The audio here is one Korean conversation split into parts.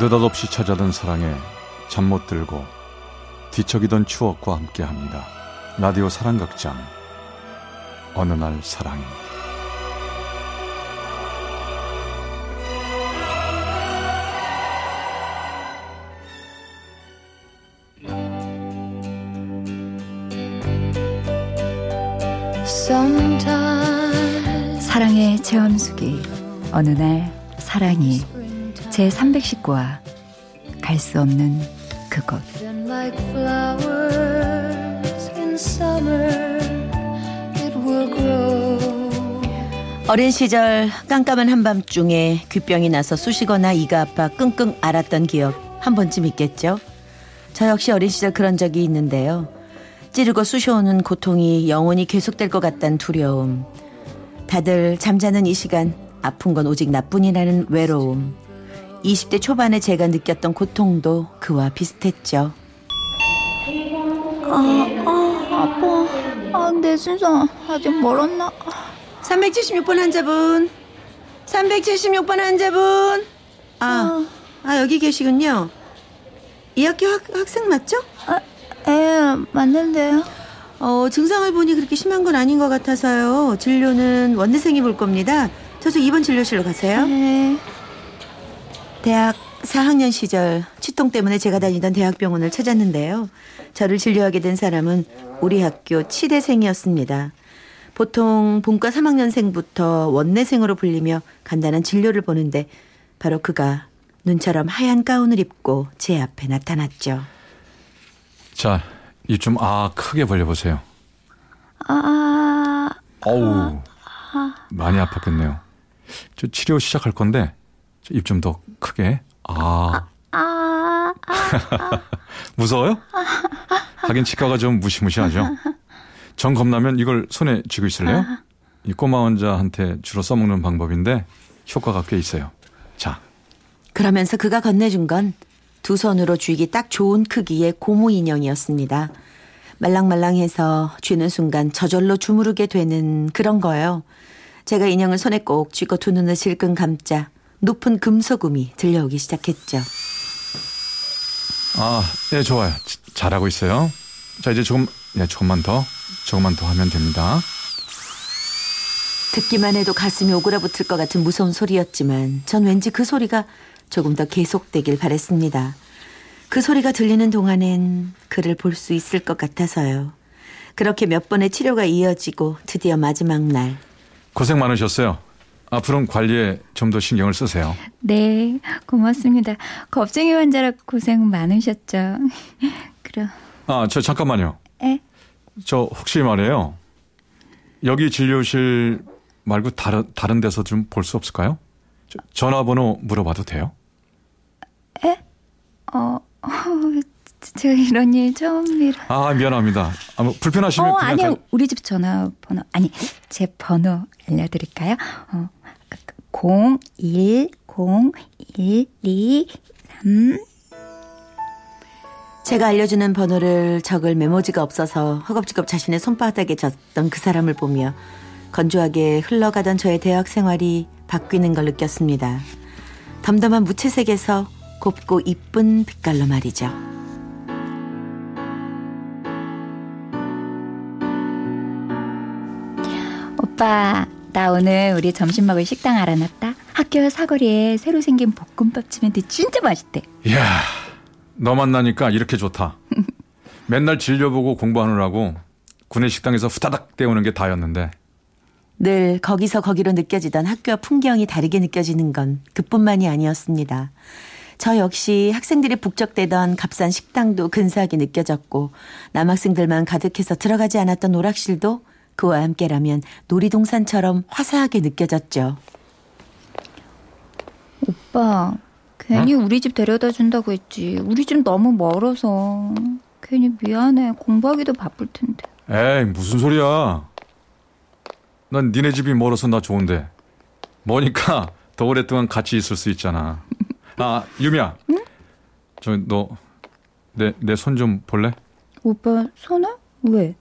느닷없이 찾아든 사랑에 잠 못 들고 뒤척이던 추억과 함께합니다. 라디오 사랑극장 어느 날 사랑이 사랑의 체험수기 어느 날 사랑이 제 319화 갈 수 없는 그곳 어린 시절 깜깜한 한밤중에 귀병이 나서 쑤시거나 이가 아파 끙끙 앓았던 기억 한 번쯤 있겠죠? 저 역시 어린 시절 그런 적이 있는데요. 찌르고 쑤셔오는 고통이 영원히 계속될 것 같다는 두려움. 다들 잠자는 이 시간 아픈 건 오직 나뿐이라는 외로움. 20대 초반에 제가 느꼈던 고통도 그와 비슷했죠. 아, 아, 아파. 아, 내 순서 아직 멀었나? 376번 환자분. 376번 환자분. 아, 아 여기 계시군요. 이 학교 학, 학생 맞죠? 아, 예, 맞는데요. 어, 증상을 보니 그렇게 심한 건 아닌 것 같아서요. 진료는 원내생이 볼 겁니다. 저쪽 2번 진료실로 가세요. 네. 대학 4학년 시절 치통 때문에 제가 다니던 대학병원을 찾았는데요. 저를 진료하게 된 사람은 우리 학교 치대생이었습니다. 보통 본과 3학년생부터 원내생으로 불리며 간단한 진료를 보는데 바로 그가 눈처럼 하얀 가운을 입고 제 앞에 나타났죠. 자, 입 좀 아 크게 벌려보세요. 아, 어우, 많이 아팠겠네요. 저 치료 시작할 건데 입 좀 더 크게. 아, 아, 아, 무서워요? 하긴 치과가 좀 무시무시하죠. 정 겁나면 이걸 손에 쥐고 있을래요? 이 꼬마 환자한테 주로 써먹는 방법인데 효과가 꽤 있어요. 자, 그러면서 그가 건네준 건 두 손으로 쥐기 딱 좋은 크기의 고무 인형이었습니다. 말랑말랑해서 쥐는 순간 저절로 주무르게 되는 그런 거예요. 제가 인형을 손에 꼭 쥐고 두 눈을 질끈 감자 높은 금소금이 들려오기 시작했죠. 아, 예, 좋아요. 지- 잘하고 있어요. 자, 이제 조금, 예, 조금만 더, 조금만 더 하면 됩니다. 듣기만 해도 가슴이 오그라붙을 것 같은 무서운 소리였지만 전 왠지 그 소리가 조금 더 계속되길 바랬습니다. 그 소리가 들리는 동안엔 그를 볼 수 있을 것 같아서요. 그렇게 몇 번의 치료가 이어지고 드디어 마지막 날 고생 많으셨어요. 앞으로는 관리에 좀 더 신경을 쓰세요. 네, 고맙습니다. 겁쟁이 환자라 고생 많으셨죠. 그럼, 아, 저 잠깐만요. 에? 저 혹시 말이에요. 여기 진료실 말고 다른 다른 데서 좀 볼 수 없을까요? 저, 전화번호 물어봐도 돼요? 어, 어, 제가 이런 일 처음이라. 아, 미안합니다. 아, 뭐 불편하시면 어, 아니요. 가- 우리 집 전화번호, 아니, 제 번호 알려드릴까요? 어, 010123. 제가 알려주는 번호를 적을 메모지가 없어서 허겁지겁 자신의 손바닥에 졌던 그 사람을 보며 건조하게 흘러가던 저의 대학 생활이 바뀌는 걸 느꼈습니다. 덤덤한 무채색에서 곱고 이쁜 빛깔로 말이죠. 오빠, 나 오늘 우리 점심 먹을 식당 알아놨다. 학교 사거리에 새로 생긴 볶음밥집인데 진짜 맛있대. 이야, 너 만나니까 이렇게 좋다. 맨날 진료 보고 공부하느라고 구내 식당에서 후다닥 때우는 게 다였는데 늘 거기서 거기로 느껴지던 학교와 풍경이 다르게 느껴지는 건 그뿐만이 아니었습니다. 저 역시 학생들이 북적대던 값싼 식당도 근사하게 느껴졌고 남학생들만 가득해서 들어가지 않았던 오락실도 그와 함께라면 놀이동산처럼 화사하게 느껴졌죠. 오빠, 괜히 우리 집 데려다 준다고 했지. 우리 집 너무 멀어서. 괜히 미안해. 공부하기도 바쁠 텐데. 에이 무슨 소리야 난 니네 집이 멀어서 나 좋은데 뭐니까 더 오랫동안 같이 있을 수 있잖아 아 유미야 저너 내 내 손 좀 볼래? 오빠, 손을? 왜?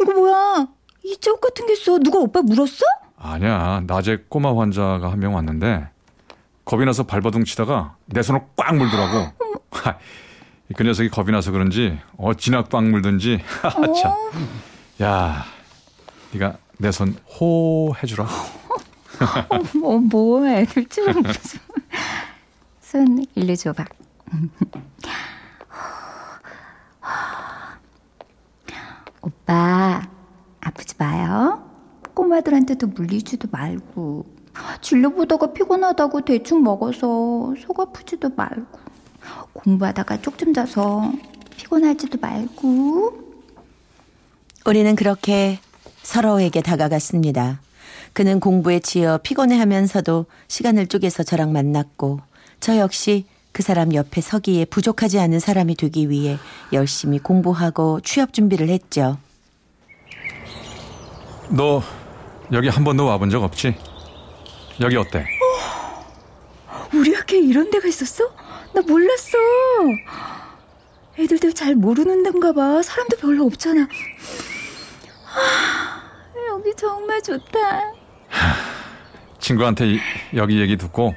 이거 뭐야? 이 자국 같은 게 있어. 누가 오빠 물었어? 아니야 낮에 꼬마 환자가 한 명 왔는데 겁이 나서 발버둥 치다가 내 손을 꽉 물더라고. 그 녀석이 겁이 나서 그런지 어찌나 꽉 물든지. 참. 야, 네가 내 손 호 해주라. 어, 뭐해. 들지만 무슨. 손 일로 줘봐. 오빠, 아프지 마요. 꼬마들한테도 물리지도 말고. 진료보다가 피곤하다고 대충 먹어서 속 아프지도 말고. 공부하다가 쪽 좀 자서 피곤하지도 말고. 우리는 그렇게 서로에게 다가갔습니다. 그는 공부에 치여 피곤해하면서도 시간을 쪼개서 저랑 만났고 저 역시 그 사람 옆에 서기에 부족하지 않은 사람이 되기 위해 열심히 공부하고 취업 준비를 했죠. 너 여기 한 번도 와본 적 없지? 여기 어때? 우리 학교에 이런 데가 있었어? 나 몰랐어. 애들도 잘 모르는 데인가 봐. 사람도 별로 없잖아. 아, 여기 정말 좋다. 친구한테 이- 여기 얘기 듣고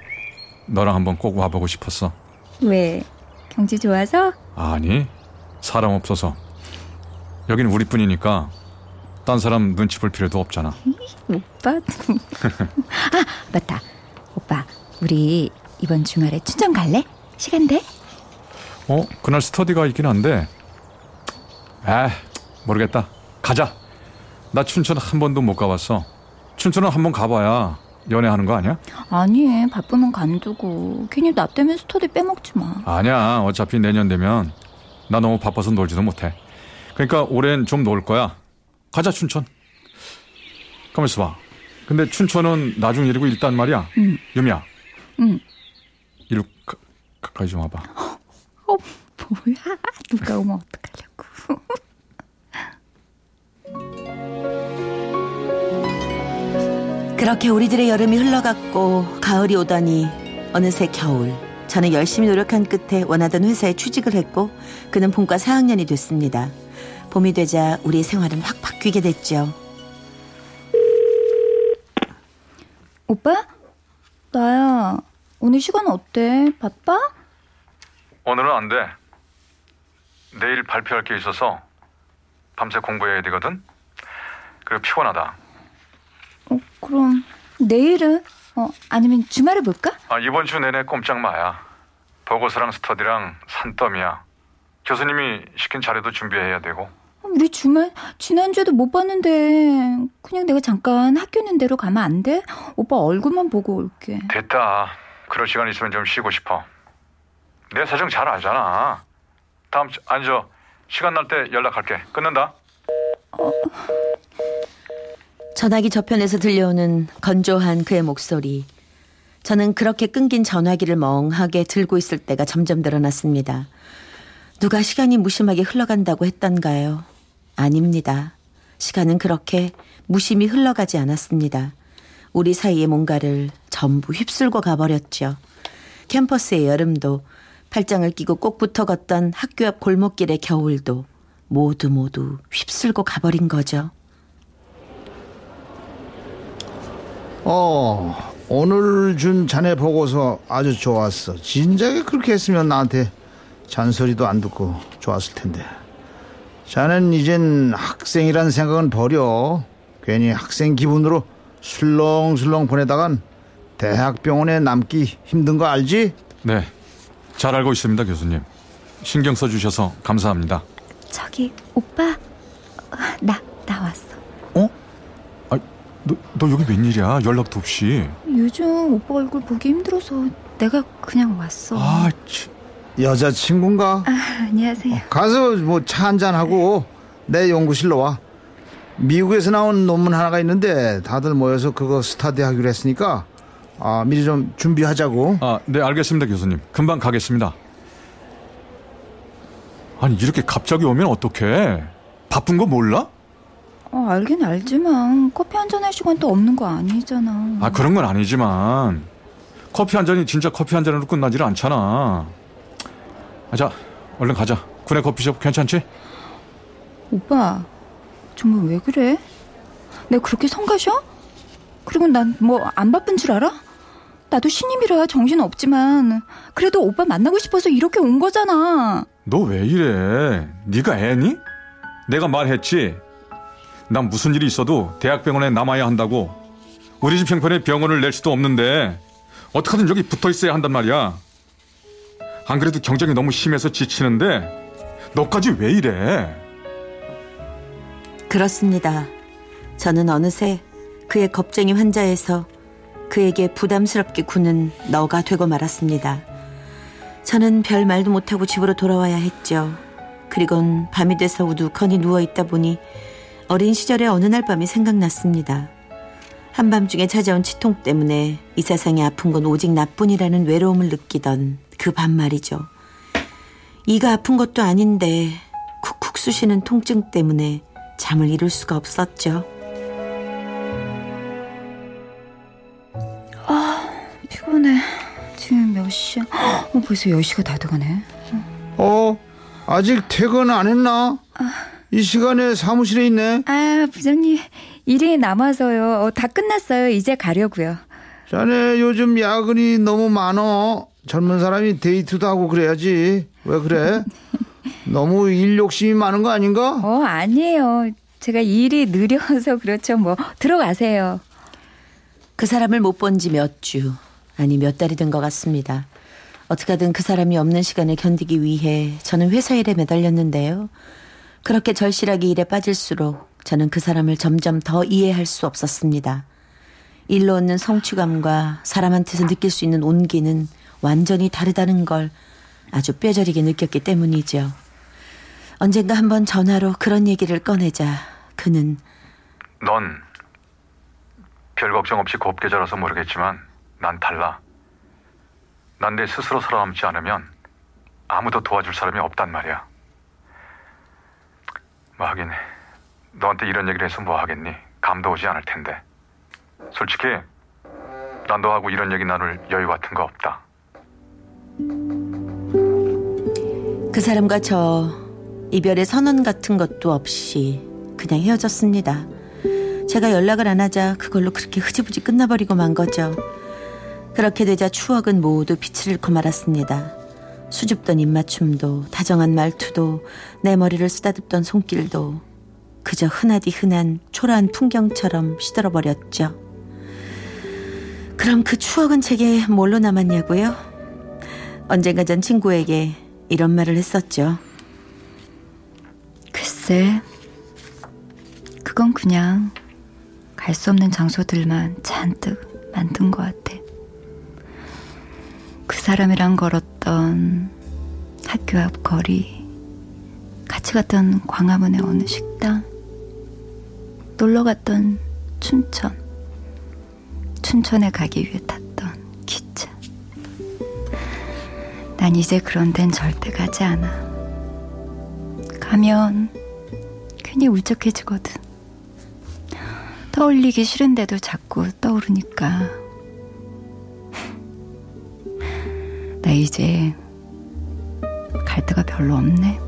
너랑 한번 꼭 와보고 싶었어. 왜? 경치 좋아서? 아니, 사람 없어서. 여긴 우리뿐이니까 딴 사람 눈치 볼 필요도 없잖아. 오빠? 아, 맞다. 오빠, 우리 이번 주말에 춘천 갈래? 시간 돼? 어? 그날 스터디가 있긴 한데. 에, 모르겠다. 가자. 나 춘천 한 번도 못 가봤어. 춘천은 한 번 가봐야 연애하는 거 아니야? 아니, 바쁘면 간두고. 괜히 나 때문에 스터디 빼먹지 마. 아니야. 어차피 내년 되면 나 너무 바빠서 놀지도 못해. 그러니까 올해는 좀 놀 거야. 가자 춘천. 가만 있어봐. 근데 춘천은 나중 일이고 일단 말이야. 응. 유미야. 응. 이리 가, 가까이 좀 와봐. 어, 뭐야? 누가 오면 어떡하려고. 그렇게 우리들의 여름이 흘러갔고 가을이 오더니 어느새 겨울. 저는 열심히 노력한 끝에 원하던 회사에 취직을 했고 그는 본과 4학년이 됐습니다. 봄이 되자 우리의 생활은 확 바뀌게 됐죠. 오빠? 나야. 오늘 시간 어때? 바빠? 오늘은 안 돼. 내일 발표할 게 있어서 밤새 공부해야 되거든. 그리고 피곤하다. 어, 그럼 내일은? 어, 아니면 주말에 볼까? 아, 이번 주 내내 꼼짝 마야. 보고서랑 스터디랑 산더미야. 교수님이 시킨 자료도 준비해야 되고. 어, 우리 주말 지난주에도 못 봤는데 그냥 내가 잠깐 학교 있는 데로 가면 안 돼? 오빠 얼굴만 보고 올게. 됐다. 그럴 시간 있으면 좀 쉬고 싶어. 내 사정 잘 알잖아. 다음 주 앉아. 시간 날 때 연락할게. 끊는다. 전화기 저편에서 들려오는 건조한 그의 목소리. 저는 그렇게 끊긴 전화기를 멍하게 들고 있을 때가 점점 늘어났습니다. 누가 시간이 무심하게 흘러간다고 했던가요? 아닙니다. 시간은 그렇게 무심히 흘러가지 않았습니다. 우리 사이의 뭔가를 전부 휩쓸고 가버렸죠. 캠퍼스의 여름도 팔짱을 끼고 꼭 붙어 걷던 학교 앞 골목길의 겨울도 모두 모두 휩쓸고 가버린 거죠. 어, 오늘 준 자네 보고서 아주 좋았어. 진작에 그렇게 했으면 나한테 잔소리도 안 듣고 좋았을 텐데. 자넨 이젠 학생이란 생각은 버려. 괜히 학생 기분으로 술렁술렁 보내다간 대학병원에 남기 힘든 거 알지? 네. 잘 알고 있습니다, 교수님. 신경 써주셔서 감사합니다. 저기 오빠 나 나 왔어. 어? 아, 너, 너 여기 웬일이야? 연락도 없이. 요즘 오빠 얼굴 보기 힘들어서 내가 그냥 왔어. 아, 참. 여자친구인가? 아, 안녕하세요. 가서 뭐 차 한잔 하고 내 연구실로 와. 미국에서 나온 논문 하나가 있는데 다들 모여서 그거 스타디 하기로 했으니까 아, 미리 좀 준비하자고. 아, 네, 알겠습니다, 교수님. 금방 가겠습니다. 아니, 이렇게 갑자기 오면 어떡해? 바쁜 거 몰라? 어, 알긴 알지만 커피 한 잔 할 시간도 없는 거 아니잖아. 아, 그런 건 아니지만. 커피 한 잔이 진짜 커피 한 잔으로 끝나질 않잖아. 아, 자, 얼른 가자. 군의 커피숍 괜찮지? 오빠 정말 왜 그래? 내가 그렇게 성가셔? 그리고 난 뭐 안 바쁜 줄 알아? 나도 신임이라 정신 없지만 그래도 오빠 만나고 싶어서 이렇게 온 거잖아. 너 왜 이래? 네가 애니? 내가 말했지. 난 무슨 일이 있어도 대학병원에 남아야 한다고. 우리 집 형편에 병원을 낼 수도 없는데 어떻게든 여기 붙어 있어야 한단 말이야. 안 그래도 경쟁이 너무 심해서 지치는데 너까지 왜 이래? 그렇습니다. 저는 어느새 그의 겁쟁이 환자에서 그에게 부담스럽게 구는 너가 되고 말았습니다. 저는 별 말도 못하고 집으로 돌아와야 했죠. 그리곤 밤이 돼서 우두커니 누워있다 보니 어린 시절의 어느 날 밤이 생각났습니다. 한밤중에 찾아온 치통 때문에 이 세상에 아픈 건 오직 나뿐이라는 외로움을 느끼던 그 밤 말이죠. 이가 아픈 것도 아닌데 쿡쿡 쑤시는 통증 때문에 잠을 이룰 수가 없었죠. 피곤해. 지금 몇 시야? 어, 벌써 10시가 다 돼가네. 어? 아직 퇴근 안 했나? 이 시간에 사무실에 있네. 아, 부장님. 일이 남아서요. 어, 다 끝났어요. 이제 가려고요. 자네 요즘 야근이 너무 많어. 젊은 사람이 데이트도 하고 그래야지. 왜 그래? 너무 일 욕심이 많은 거 아닌가? 어, 아니에요. 제가 일이 느려서 그렇죠. 뭐 들어가세요. 그 사람을 못 본 지 몇 주, 아니 몇 달이 된 것 같습니다. 어떻게든 그 사람이 없는 시간을 견디기 위해 저는 회사 일에 매달렸는데요. 그렇게 절실하게 일에 빠질수록 저는 그 사람을 점점 더 이해할 수 없었습니다. 일로 얻는 성취감과 사람한테서 느낄 수 있는 온기는 완전히 다르다는 걸 아주 뼈저리게 느꼈기 때문이죠. 언젠가 한번 전화로 그런 얘기를 꺼내자 그는 넌 별 걱정 없이 곱게 자라서 모르겠지만 난 달라. 난 내 스스로 살아남지 않으면 아무도 도와줄 사람이 없단 말이야. 뭐 하긴 너한테 이런 얘기를 해서 뭐 하겠니? 감도 오지 않을 텐데. 솔직히 난 너하고 이런 얘기 나눌 여유 같은 거 없다. 그 사람과 저 이별의 선언 같은 것도 없이 그냥 헤어졌습니다. 제가 연락을 안 하자 그걸로 그렇게 흐지부지 끝나버리고 만 거죠. 그렇게 되자 추억은 모두 빛을 잃고 말았습니다. 수줍던 입맞춤도 다정한 말투도 내 머리를 쓰다듬던 손길도 그저 흔하디 흔한 초라한 풍경처럼 시들어 버렸죠. 그럼 그 추억은 제게 뭘로 남았냐고요? 언젠가 전 친구에게 이런 말을 했었죠. 글쎄, 그건 그냥 갈 수 없는 장소들만 잔뜩 만든 것 같아. 그 사람이랑 걸었던 학교 앞 거리, 같이 갔던 광화문의 어느 식당, 놀러 갔던 춘천, 춘천에 가기 위해 탔던 기차. 난 이제 그런 데는 절대 가지 않아. 가면 괜히 울적해지거든. 떠올리기 싫은데도 자꾸 떠오르니까. 나 이제 갈 데가 별로 없네.